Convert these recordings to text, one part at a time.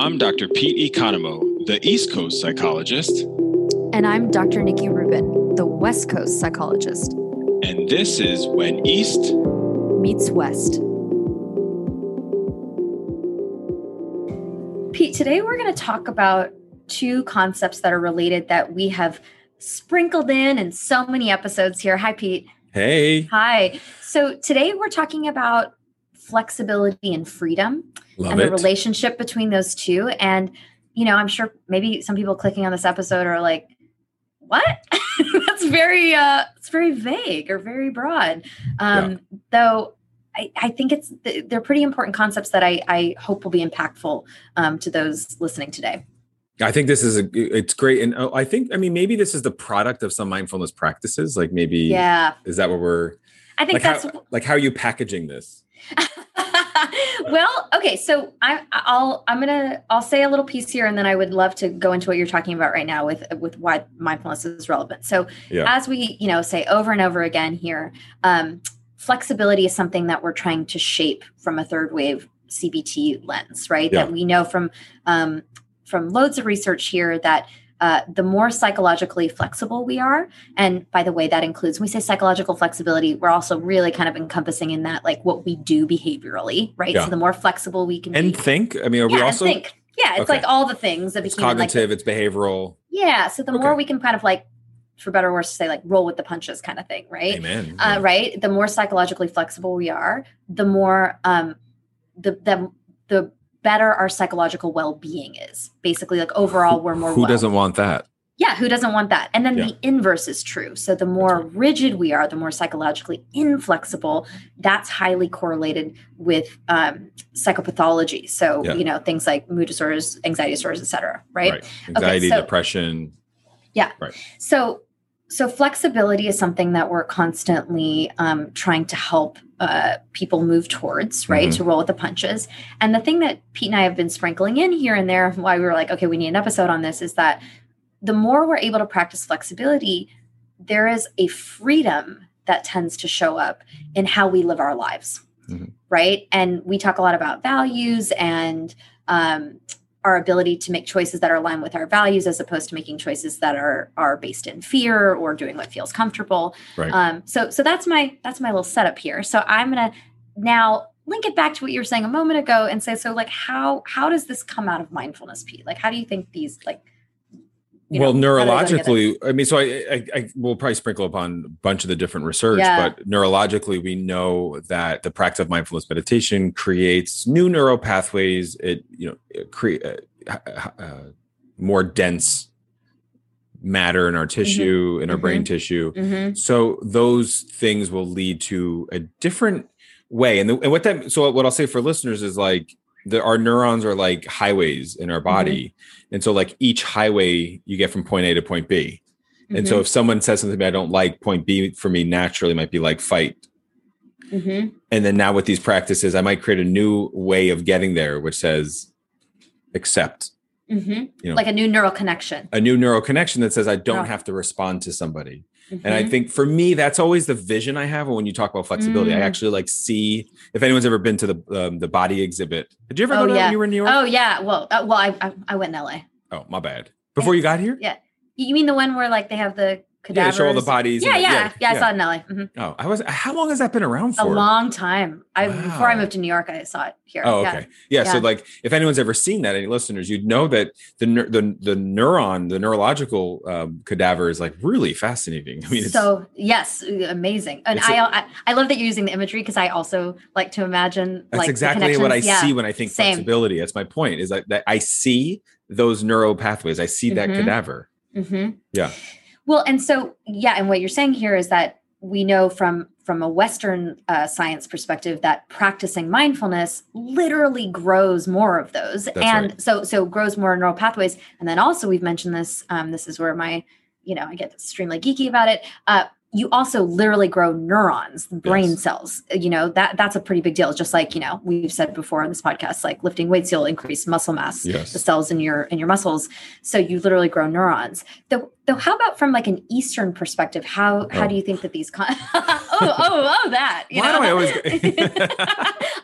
I'm Dr. Pete Economou, the East Coast psychologist. And I'm Dr. Nikki Rubin, the West Coast psychologist. And this is When East Meets West. Pete, today we're going to talk about two concepts that are related that we have sprinkled in in so many episodes here. Hi, Pete. Hey. Hi. So today we're talking about flexibility and freedom Love and it. the relationship between those two. And, you know, I'm sure maybe some people clicking on this episode are like, what? That's very uh it's very vague or very broad. Um though I, I think it's they're pretty important concepts that I, I hope will be impactful um, to those listening today. I think this is a it's great. And oh, I think I mean maybe this is the product of some mindfulness practices. Like maybe Yeah, is that what we're I think like that's how, like how are you packaging this? well, okay. So I, I'll I'm gonna I'll say a little piece here, and then I would love to go into what you're talking about right now with with why mindfulness is relevant. So Yeah. as we you know say over and over again here, um, flexibility is something that we're trying to shape from a third wave CBT lens, right? Yeah. That we know from um, from loads of research here that uh, the more psychologically flexible we are, and by the way, that includes when we say psychological flexibility, we're also really kind of encompassing in that like what we do behaviorally, right? Yeah. So the more flexible we can And be, think. I mean, are yeah, we also think. Yeah, it's Okay. like all the things that it's like cognitive, it's behavioral. yeah. So the more we can kind of like, for better or worse, say like roll with the punches kind of thing, right? Amen. uh, right the more psychologically flexible we are the more um the the, the better our psychological well-being is basically like overall we're more Who well. doesn't want that? yeah who doesn't want that and then Yeah. the inverse is true so the more rigid we are the more psychologically inflexible that's highly correlated with um, psychopathology so Yeah. you know things like mood disorders anxiety disorders etc right right? Anxiety, so- depression. Yeah. Right. So, so flexibility is something that we're constantly um, trying to help uh, people move towards, right? Mhm. To roll with the punches. And the thing that Pete and I have been sprinkling in here and there, why we were like, okay, we need an episode on this, is that the more we're able to practice flexibility, there is a freedom that tends to show up in how we live our lives, Mhm. right? And we talk a lot about values and um, our ability to make choices that are aligned with our values as opposed to making choices that are are based in fear or doing what feels comfortable. Right. um so so that's my that's my little setup here. So i'm gonna now link it back to what you were saying a moment ago and say so like how how does this come out of mindfulness pete? Like how do you think these like well, know, how do they go together? neurologically, I mean, so I, I, I will probably sprinkle upon a bunch of the different research, Yeah. but neurologically, we know that the practice of mindfulness meditation creates new neural pathways. It, you know, it create uh, uh, more dense matter in our tissue, in our brain tissue. Mhm. So those things will lead to a different way. And, the, and what that, so what I'll say for listeners is like, the, our neurons are like highways in our body. And so like each highway you get from point A to point B. And so Mhm. if someone says something I don't like, point B for me naturally might be like fight. Mhm. And then now with these practices, I might create a new way of getting there, which says accept. Mhm. You know, like a new neural connection a new neural connection that says I don't Yeah. have to respond to somebody. And I Mhm. think for me, that's always the vision I have when you talk about flexibility. I Mm. actually like see if anyone's ever been to the um, the body exhibit. Did you ever Oh, go to yeah. when you were in New York? oh yeah well uh, well I, I i went in la Oh, my bad. Before you got here? Yeah. you mean the one where like they have the Yeah, cadavers show all the bodies. yeah and- yeah yeah, i saw it in la Mhm. Oh, I was. How long has that been around for? a long time i before i moved to new york i saw it here Oh, Yeah. okay. Yeah. So, like, if anyone's ever seen that, any listeners, you'd know that the the the neuron, the neurological um, cadaver is like really fascinating. I mean, it's, so yes amazing and It's a- I, I I love that you're using the imagery because i also like to imagine that's like exactly what I. Yeah. see when I think same. flexibility. That's my point. Is that, that I see those neural pathways. I see that Mhm. cadaver. Mhm. Yeah. Well, and so yeah, and what you're saying here is that we know from from a Western uh, science perspective that practicing mindfulness literally grows more of those, That's and right. so so grows more neural pathways. And then also we've mentioned this. Um, this is where my you know I get extremely geeky about it. Uh, you also literally grow neurons, brain Yes. cells. Uh, you know that that's a pretty big deal. Just like you know we've said before on this podcast, like lifting weights, you'll increase muscle mass Yes. the cells in your in your muscles so you literally grow neurons though though how about from like an eastern perspective how how Oh. do you think that these con- oh oh oh that you Why know? do I always-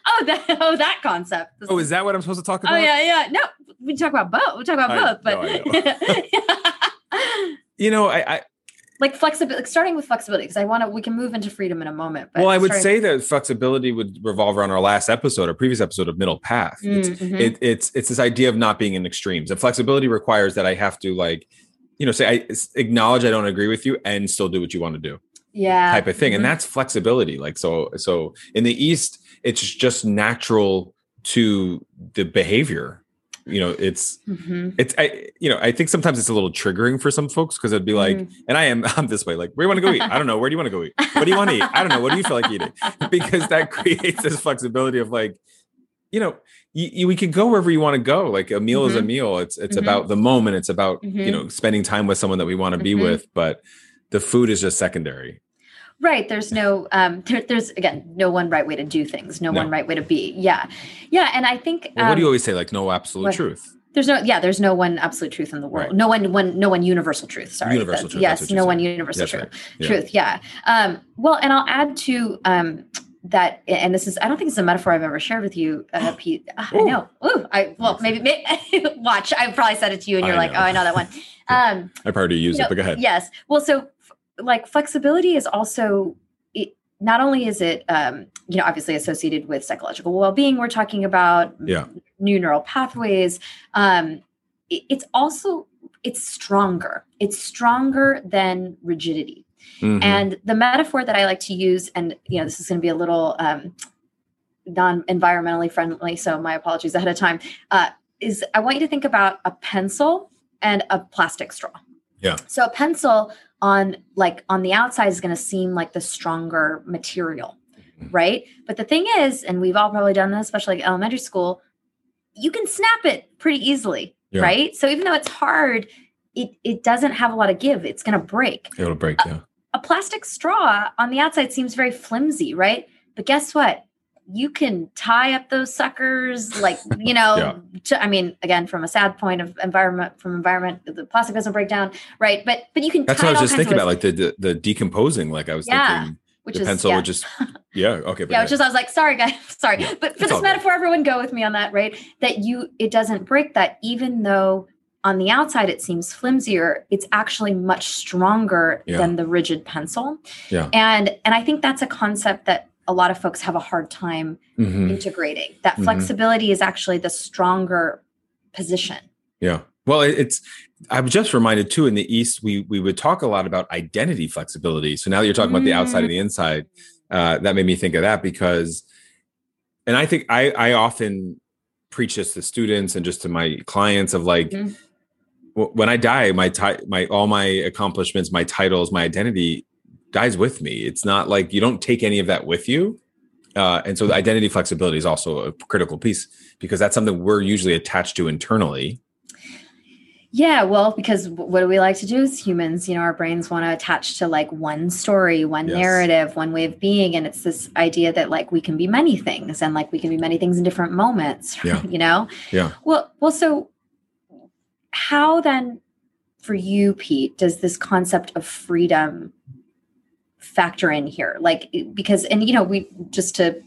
oh that oh that concept Oh, is that what I'm supposed to talk oh, about? oh yeah yeah no we talk about both. We talk about I- both, but no, you know, I, I like flexibility, like starting with flexibility, because I want to. We can move into freedom in a moment. But well, I would say that flexibility would revolve around our last episode, our previous episode of middle path. It's Mm, mhm. it, it's it's this idea of not being in extremes. And flexibility requires that I have to like, you know, say i acknowledge I don't agree with you and still do what you want to do, yeah, type of thing. And mhm. that's flexibility. Like so, so in the East, it's just natural to the behavior. You know, it's Mhm. it's I you know I think sometimes it's a little triggering for some folks because it'd be like, Mhm. and I am I'm this way. Like, where do you want to go eat? I don't know. Where do you want to go eat? What do you want to eat? I don't know. What do you feel like eating? Because that creates this flexibility of like, you know, you, you- we can go wherever you want to go. Like a meal is a Mhm. meal. It's it's Mhm. about the moment. It's about you Mhm. know spending time with someone that we want to be with. But the food is just secondary. Right. There's no, um, there, there's again, no one right way to do things, no, No. one right way to be. Yeah. Yeah. And I think, Well, what do you um, always say? Like no absolute what- truth. there's no, yeah, there's no one absolute truth in the world. Right. No one, one, no one universal truth. Sorry. Universal That's- truth, Yes. No said. one universal That's truth. right. Yeah. Truth. Yeah. Um, well, and I'll add to, um, that, and this is, I don't think it's a metaphor I've ever shared with you, uh, Pete. Ah, I know. Ooh, I, well, maybe, may watch, I probably said it to you and you're like, know. oh, I know that one. Um, I probably use you know, it, but go ahead. Yes. Well, so like flexibility is also it, not only is it um, you know obviously associated with psychological well-being. We're talking about Yeah. new neural pathways. Um, it- it's also it's stronger. It's stronger than rigidity. Mhm. And the metaphor that I like to use, and you know, this is going to be a little um, non-environmentally friendly, so my apologies ahead of time. Uh, is I want you to think about a pencil and a plastic straw. Yeah. So a pencil on like on the outside is going to seem like the stronger material, Mhm. right? But the thing is, and we've all probably done this, especially like elementary school, you can snap it pretty easily, Yeah. right? So even though it's hard, it it doesn't have a lot of give. It's going to break It'll break. Yeah. a plastic straw on the outside seems very flimsy, right? But guess what? You can tie up those suckers, like you know. Yeah. to- I mean, again, from a sad point of environment, from environment, the plastic doesn't break down, right? But but you can. That's tie what I was just thinking about, like the, the the decomposing. Like I was Yeah, thinking, which the is pencil yeah. would just yeah okay. But yeah, which is I was like, sorry guys, sorry. Yeah, but for this all good. metaphor, everyone go with me on that, right? That you it doesn't break that, even though on the outside it seems flimsier, it's actually much stronger Yeah. than the rigid pencil. Yeah. And and I think that's a concept that a lot of folks have a hard time Mhm. integrating. That Mhm. flexibility is actually the stronger position. Yeah. Well, it's. I'm just reminded too. In the East, we we would talk a lot about identity flexibility. So now that you're talking about the outside and the inside, uh, that made me think of that because, and I think I I often preach this to students and just to my clients of like, Mhm. w- when I die, my ti- my all my accomplishments, my titles, my identity dies with me. It's not like you don't take any of that with you. Uh, and so the identity flexibility is also a critical piece because that's something we're usually attached to internally. Yeah, well, because what do we like to do as humans? You know, our brains want to attach to like one story, one Yes. narrative, one way of being. And it's this idea that like we can be many things and like we can be many things in different moments, Yeah. you know? Yeah. Well, well, so how then for you, Pete, does this concept of freedom factor in here? Like, because, and you know, we just to,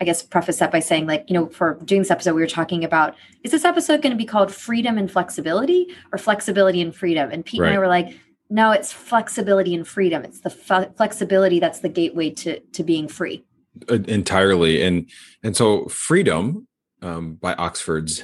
I guess, preface that by saying, like, you know, for doing this episode, we were talking about is this episode going to be called Freedom and Flexibility or Flexibility and Freedom? And Pete and I were like, no, it's flexibility and freedom. It's the fe- flexibility that's the gateway to to being free. Entirely and and so freedom um, by oxford's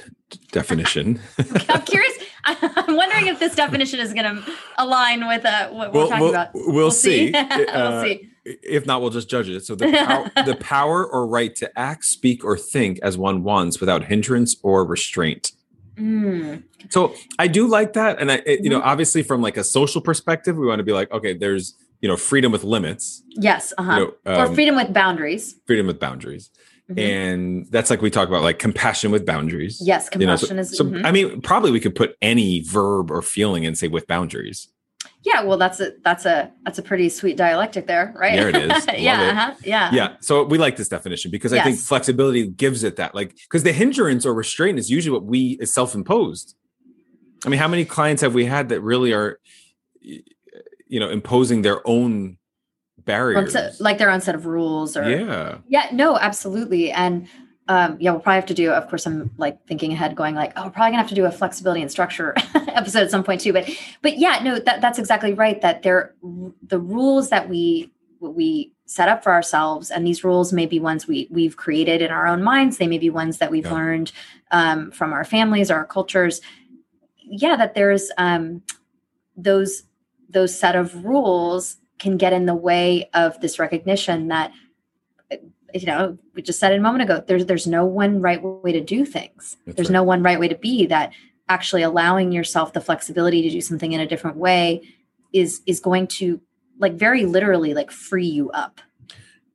definition I'm curious. I'm wondering if this definition is going to align with uh, what we're we'll, talking we'll, about. we'll, see, we'll Uh, see. if not we'll just judge it so the, pow- the power or right to act speak or think as one wants without hindrance or restraint Mm, so i do like that and i it, you know Mhm. obviously from like a social perspective we want to be like okay there's you know freedom with limits yes. Uh huh. you know, or um, freedom with boundaries. freedom with boundaries Mhm. and that's like we talk about like compassion with boundaries yes. you know, Compassion is. so mhm. i mean probably we could put any verb or feeling and say with boundaries yeah. Well, that's a that's a that's a pretty sweet dialectic there, right? There it is. Yeah. it. Uh-huh. Yeah. yeah so we like this definition because i think flexibility gives it that like because the hindrance or restraint is usually what we is self-imposed i mean how many clients have we had that really are you know imposing their own barriers to- like their own set of rules or yeah Yeah, no, absolutely. And um, yeah, we'll probably have to do. Of course, I'm like thinking ahead, going like, oh, we're probably gonna have to do a flexibility and structure episode at some point too. But, but yeah, no, that that's exactly right. That there, the rules that we we set up for ourselves, and these rules may be ones we we've created in our own minds. They may be ones that we've Yeah. learned um, from our families or our cultures. Yeah, that there's um, those those set of rules can get in the way of this recognition that you know we just said it a moment ago there's there's no one right way to do things That's there's right. no one right way to be that actually allowing yourself the flexibility to do something in a different way is is going to like very literally like free you up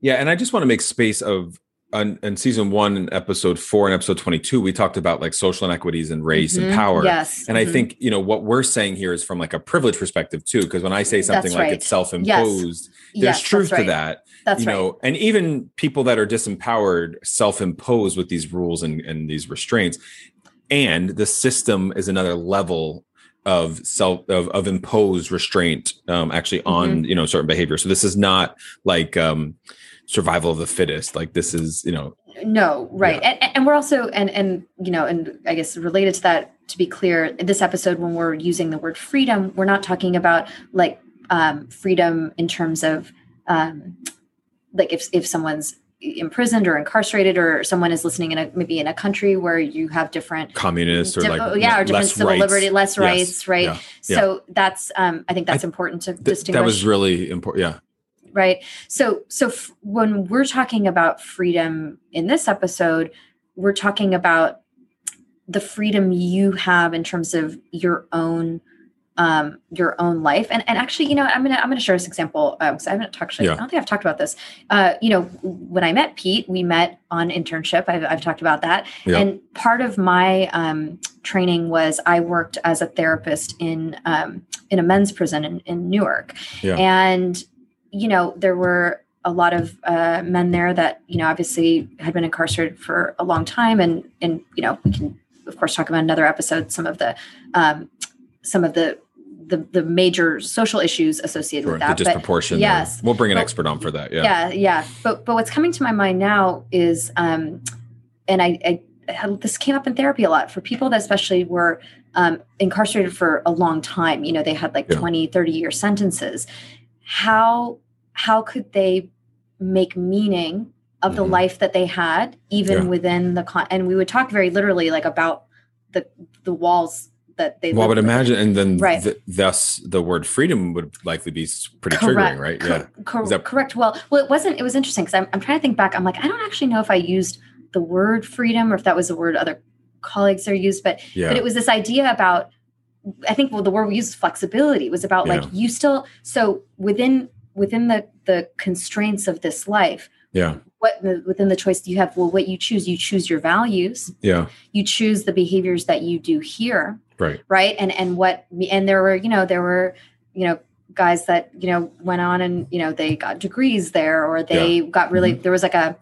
Yeah, and I just want to make space of on, in season one and episode four and episode 22, we talked about like social inequities and race and Mhm. power. yes And I Mhm. think, you know, what we're saying here is from like a privilege perspective too. Because when I say something That's like right. it's self-imposed, there's Yes, truth that's to that. that's you right know, and even people that are disempowered self-impose with these rules and, and these restraints. And the system is another level of self of, of imposed restraint um actually on Mm-hmm. you know certain behavior. So this is not like um survival of the fittest. Like this is, you know, no right and, and we're also and and you know and i guess related to that to be clear this episode when we're using the word freedom we're not talking about like um freedom in terms of um like if if someone's imprisoned or incarcerated or someone is listening in a maybe in a country where you have different communist or like yeah or different civil rights. liberty less Yes. rights right Yeah. so that's um i think that's important to distinguish that was really important. Yeah. Right so so f- when we're talking about freedom in this episode we're talking about the freedom you have in terms of your own um your own life and and actually you know i'm gonna i'm gonna share this example um 'cause i haven't talked actually, Yeah. i don't think i've talked about this uh you know when i met pete we met on internship i've, I've talked about that Yeah. and part of my um training was i worked as a therapist in um in a men's prison in, in newark Yeah. and you know there were a lot of uh, men there that you know obviously had been incarcerated for a long time and and you know we can of course talk about another episode some of the um, some of the the, the major social issues associated Sure. with The that but disproportion. there. yes. We'll bring an But- expert on for that. Yeah. yeah yeah but but what's coming to my mind now is um and i, I had- this came up in therapy a lot for people that especially were um, incarcerated for a long time you know they had like Yeah. 20 30 year sentences how how could they make meaning of the Mhm. life that they had even Yeah. within the con and we would talk very literally like about the the walls that they Well, I would within. imagine, and then Right. th- thus the word freedom would likely be pretty Correct. triggering, right? Cor- yeah. cor- that- correct. Well, well, it wasn't. It was interesting because I'm, I'm trying to think back. I'm like, I don't actually know if I used the word freedom or if that was a word other colleagues are used, but Yeah. but it was this idea about. I think well, the word we used flexibility was about like you still so within within the the constraints of this life. yeah. What within the choice you have? Well, what you choose, you choose your values. Yeah. You choose the behaviors that you do here Right. right and and what and there were you know there were you know guys that you know went on and you know they got degrees there or they got really Mm-hmm. there was like a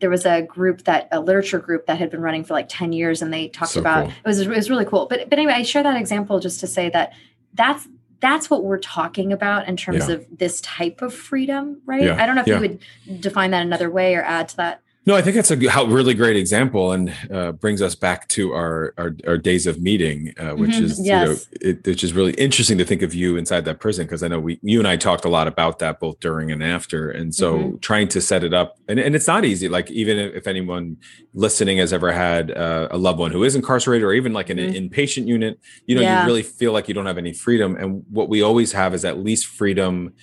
there was a group that a literature group that had been running for like 10 years and they talked So about cool. it was it was really cool but but anyway i share that example just to say that that's that's what we're talking about in terms Yeah. of this type of freedom right? Yeah, i don't know if you would define that another way or add to that No, I think that's a how, really great example, and uh, brings us back to our our, our days of meeting, uh, which Mhm, is you know, it, which is really interesting to think of you inside that prison because I know we you and I talked a lot about that both during and after, and so Mm-hmm. trying to set it up, and, and it's not easy. Like even if, anyone listening has ever had uh, a loved one who is incarcerated or even like in Mhm. an inpatient unit, you know, Yeah. you really feel like you don't have any freedom, and what we always have is at least freedom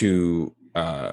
to. Uh,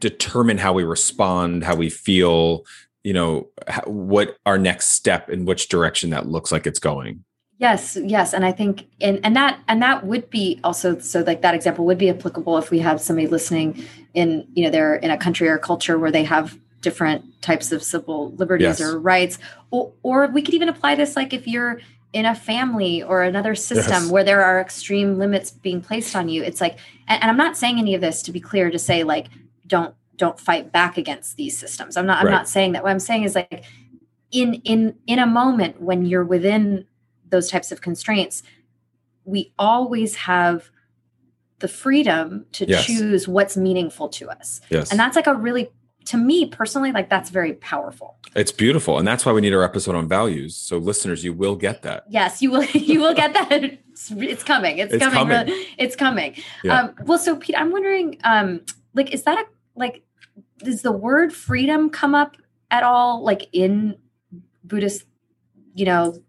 determine how we respond, how we feel, you know, what our next step in which direction that looks like it's going. Yes, yes, and I think and and that and that would be also so like that example would be applicable if we have somebody listening in you know they're in a country or culture where they have different types of civil liberties Yes. or rights or or we could even apply this like if you're in a family or another system Yes. where there are extreme limits being placed on you it's like and, and i'm not saying any of this to be clear to say like don't don't fight back against these systems i'm not i'm Right. not saying that what i'm saying is like in in in a moment when you're within those types of constraints we always have the freedom to Yes. choose what's meaningful to us Yes. and that's like a really to me personally, like that's very powerful. It's beautiful. And that's why we need our episode on values. So listeners, you will get that. Yes, you will. You will get that. It's, it's coming. It's, It's coming. coming. It's coming. Yeah. Um, well, so Pete, I'm wondering, um, like, is that a like, does the word freedom come up at all, like in Buddhist, you know,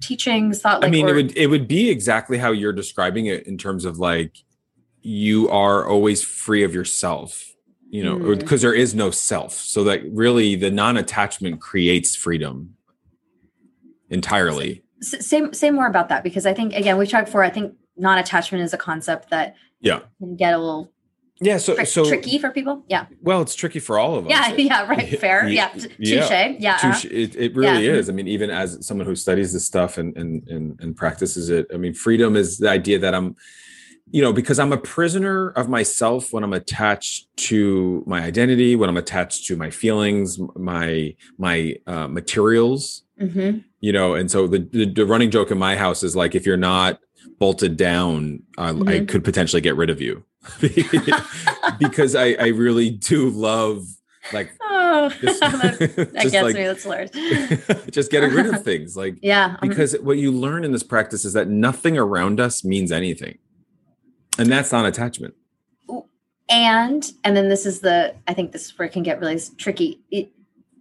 teachings? Thought like, I mean, or- it would it would be exactly how you're describing it in terms of like you are always free of yourself, you know, Mm. because there is no self. So that really the non-attachment creates freedom entirely. Say say more about that because I think again we've talked before. I think non-attachment is a concept that Yeah. can get a little Yeah. So tri- so tricky for people. Yeah, well, it's tricky for all of us. yeah, yeah. Right, fair. Yeah, T- yeah. Yeah. Touche. It, it really Yeah. is. I mean, even as someone who studies this stuff and, and and and practices it, I mean, freedom is the idea that I'm, you know, because I'm a prisoner of myself when I'm attached to my identity, when I'm attached to my feelings, my my uh, materials, Mhm. you know, and so the, the the running joke in my house is like, if you're not bolted down, uh, I Mhm. could potentially get rid of you, because I I really do love like Oh, just, that, that gets like- me. That's hilarious. just getting rid of things like Yeah, um, because what you learn in this practice is that nothing around us means anything and that's not attachment and and then this is the I think this is where it can get really tricky. It,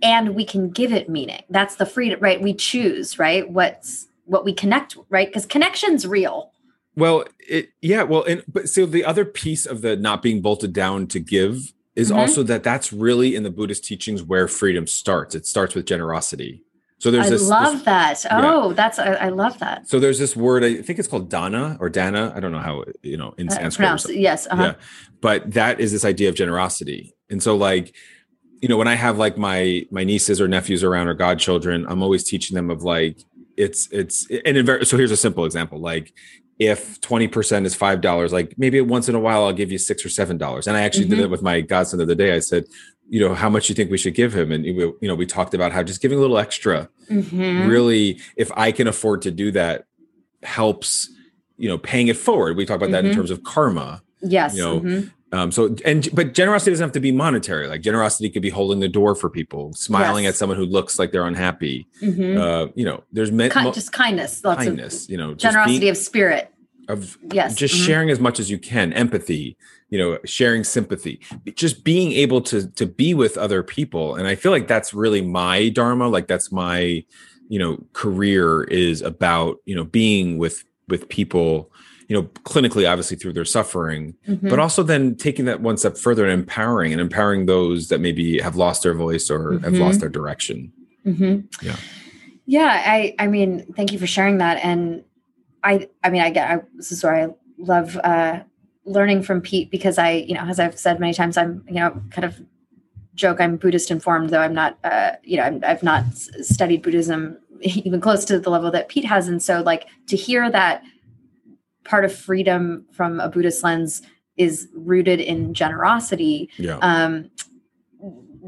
and we can give it meaning. That's the freedom, right? We choose, right? What's what we connect, right? Because connection's real. Well it yeah well and but so the other piece of the not being bolted down to give is Mhm. also that that's really in the buddhist teachings where freedom starts it starts with generosity so there's I this, love this that. Oh, that's I, I love that. so there's this word i think it's called dana or dana i don't know how you know in Uh, sanskrit yes. Uh-huh. yeah but that is this idea of generosity and so like you know when i have like my my nieces or nephews around or godchildren i'm always teaching them of like it's it's and in so here's a simple example like if 20% is five dollars like maybe once in a while i'll give you six or seven dollars and i actually did Mhm. it with my godson the other day i said you know how much you think we should give him and you know we talked about how just giving a little extra Mhm. really if i can afford to do that helps you know paying it forward we talk about that in Mhm. terms of karma Yes. you know, mhm. Um, so and but generosity doesn't have to be monetary. Like generosity could be holding the door for people, smiling Yes. at someone who looks like they're unhappy. Mhm. Uh, you know, there's me- Ki- just kindness. Lots kindness. You know, of just generosity being- of spirit. of Yes. just mhm. sharing as much as you can, empathy. You know, sharing sympathy, just being able to to be with other people, and I feel like that's really my dharma. Like that's my, you know, career is about you know being with with people. You know, clinically, obviously through their suffering, Mhm. but also then taking that one step further and empowering and empowering those that maybe have lost their voice or have Mhm. lost their direction. hmm Yeah. Yeah. I, I mean, thank you for sharing that. And I, I mean, I get, I, this is where I love, uh, learning from Pete because I, you know, as I've said many times, I'm, you know, kind of joke I'm Buddhist informed, though I'm not, uh, you know, I'm, I've not studied Buddhism even close to the level that Pete has. And so like to hear that part of freedom from a Buddhist lens is rooted in generosity Yeah. um,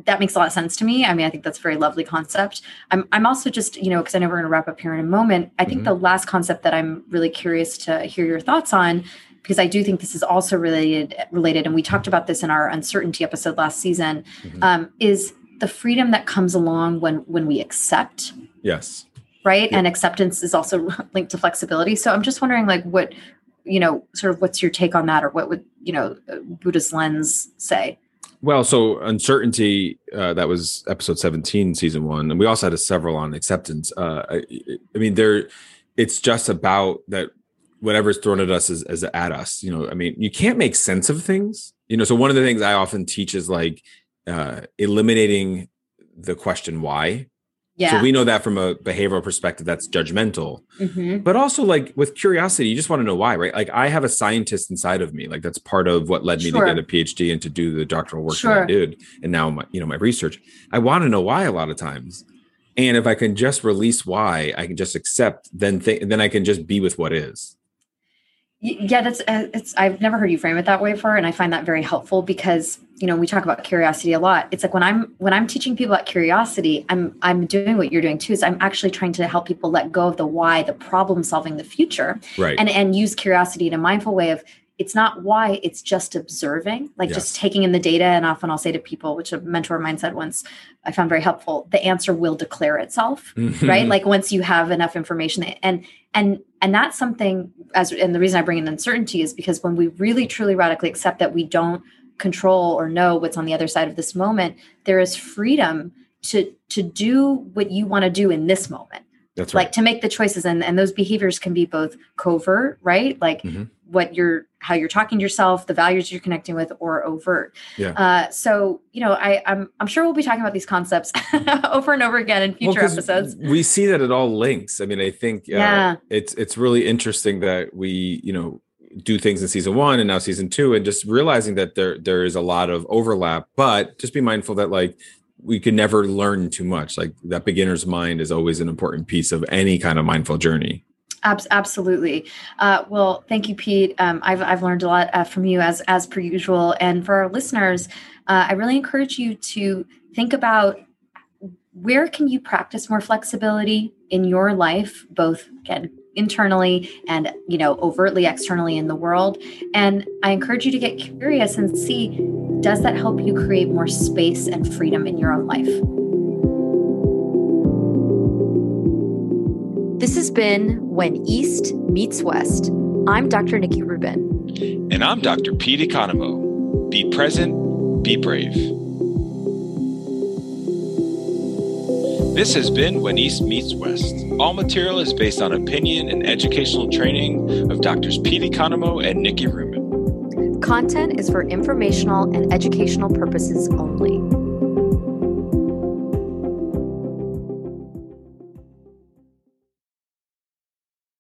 that makes a lot of sense to me. I mean, I think that's a very lovely concept. I'm, I'm also just, you know, because I know we're going to wrap up here in a moment. I think Mhm. the last concept that I'm really curious to hear your thoughts on, because I do think this is also related, related, and we talked about this in our uncertainty episode last season, Mhm. um, is the freedom that comes along when when we accept, yes. Right? And acceptance is also linked to flexibility. So I'm just wondering, like, what, you know, sort of, what's your take on that, or what would you know, Buddhist lens say? Well, so uncertainty, uh, that was episode 17, season one. And we also had a several on acceptance. Uh, I, I mean, there, it's just about that whatever's thrown at us is, is at us. You know, I mean, you can't make sense of things. You know, so one of the things I often teach is like uh, eliminating the question why. Yeah. So we know that from a behavioral perspective, that's judgmental. Mhm. but also like with curiosity you just want to know why right like i have a scientist inside of me like that's part of what led me Sure. to get a phd and to do the doctoral work that i did and now my you know my research i want to know why a lot of times and if i can just release why i can just accept then th- then i can just be with what is yeah that's uh, it's i've never heard you frame it that way before and i find that very helpful because you know we talk about curiosity a lot. It's like when i'm when i'm teaching people about curiosity i'm i'm doing what you're doing too is i'm actually trying to help people let go of the why the problem solving the future right. and and use curiosity in a mindful way of it's not why it's just observing like Yes. just taking in the data and often i'll say to people which a mentor of mine said once i found very helpful the answer will declare itself right like once you have enough information and and and that's something as and the reason i bring in uncertainty is because when we really truly radically accept that we don't control or know what's on the other side of this moment there is freedom to to do what you want to do in this moment That's right. like to make the choices and and those behaviors can be both covert right like Mhm. what you're how you're talking to yourself the values you're connecting with or overt Yeah. uh so you know i i'm i'm sure we'll be talking about these concepts over and over again in Well, episodes We see that it all links. I mean, I think uh, Yeah. it's it's really interesting that we, you know, do things in season one and now season two, and just realizing that there there is a lot of overlap. But just be mindful that like we can never learn too much. Like that beginner's mind is always an important piece of any kind of mindful journey. Abs- absolutely. Uh, well, thank you, Pete. Um, I've I've learned a lot uh, from you as as per usual. And for our listeners, uh, I really encourage you to think about where can you practice more flexibility in your life, both again internally and you know overtly externally in the world. And I encourage you to get curious and see does that help you create more space and freedom in your own life. This has been When East Meets West. I'm Dr. Nikki Rubin. And I'm Dr. Pete Economou. Be present, be brave. This has been When East Meets West. All material is based on opinion and educational training of Doctors Pete Economou and Nikki Rubin. Content is for informational and educational purposes only.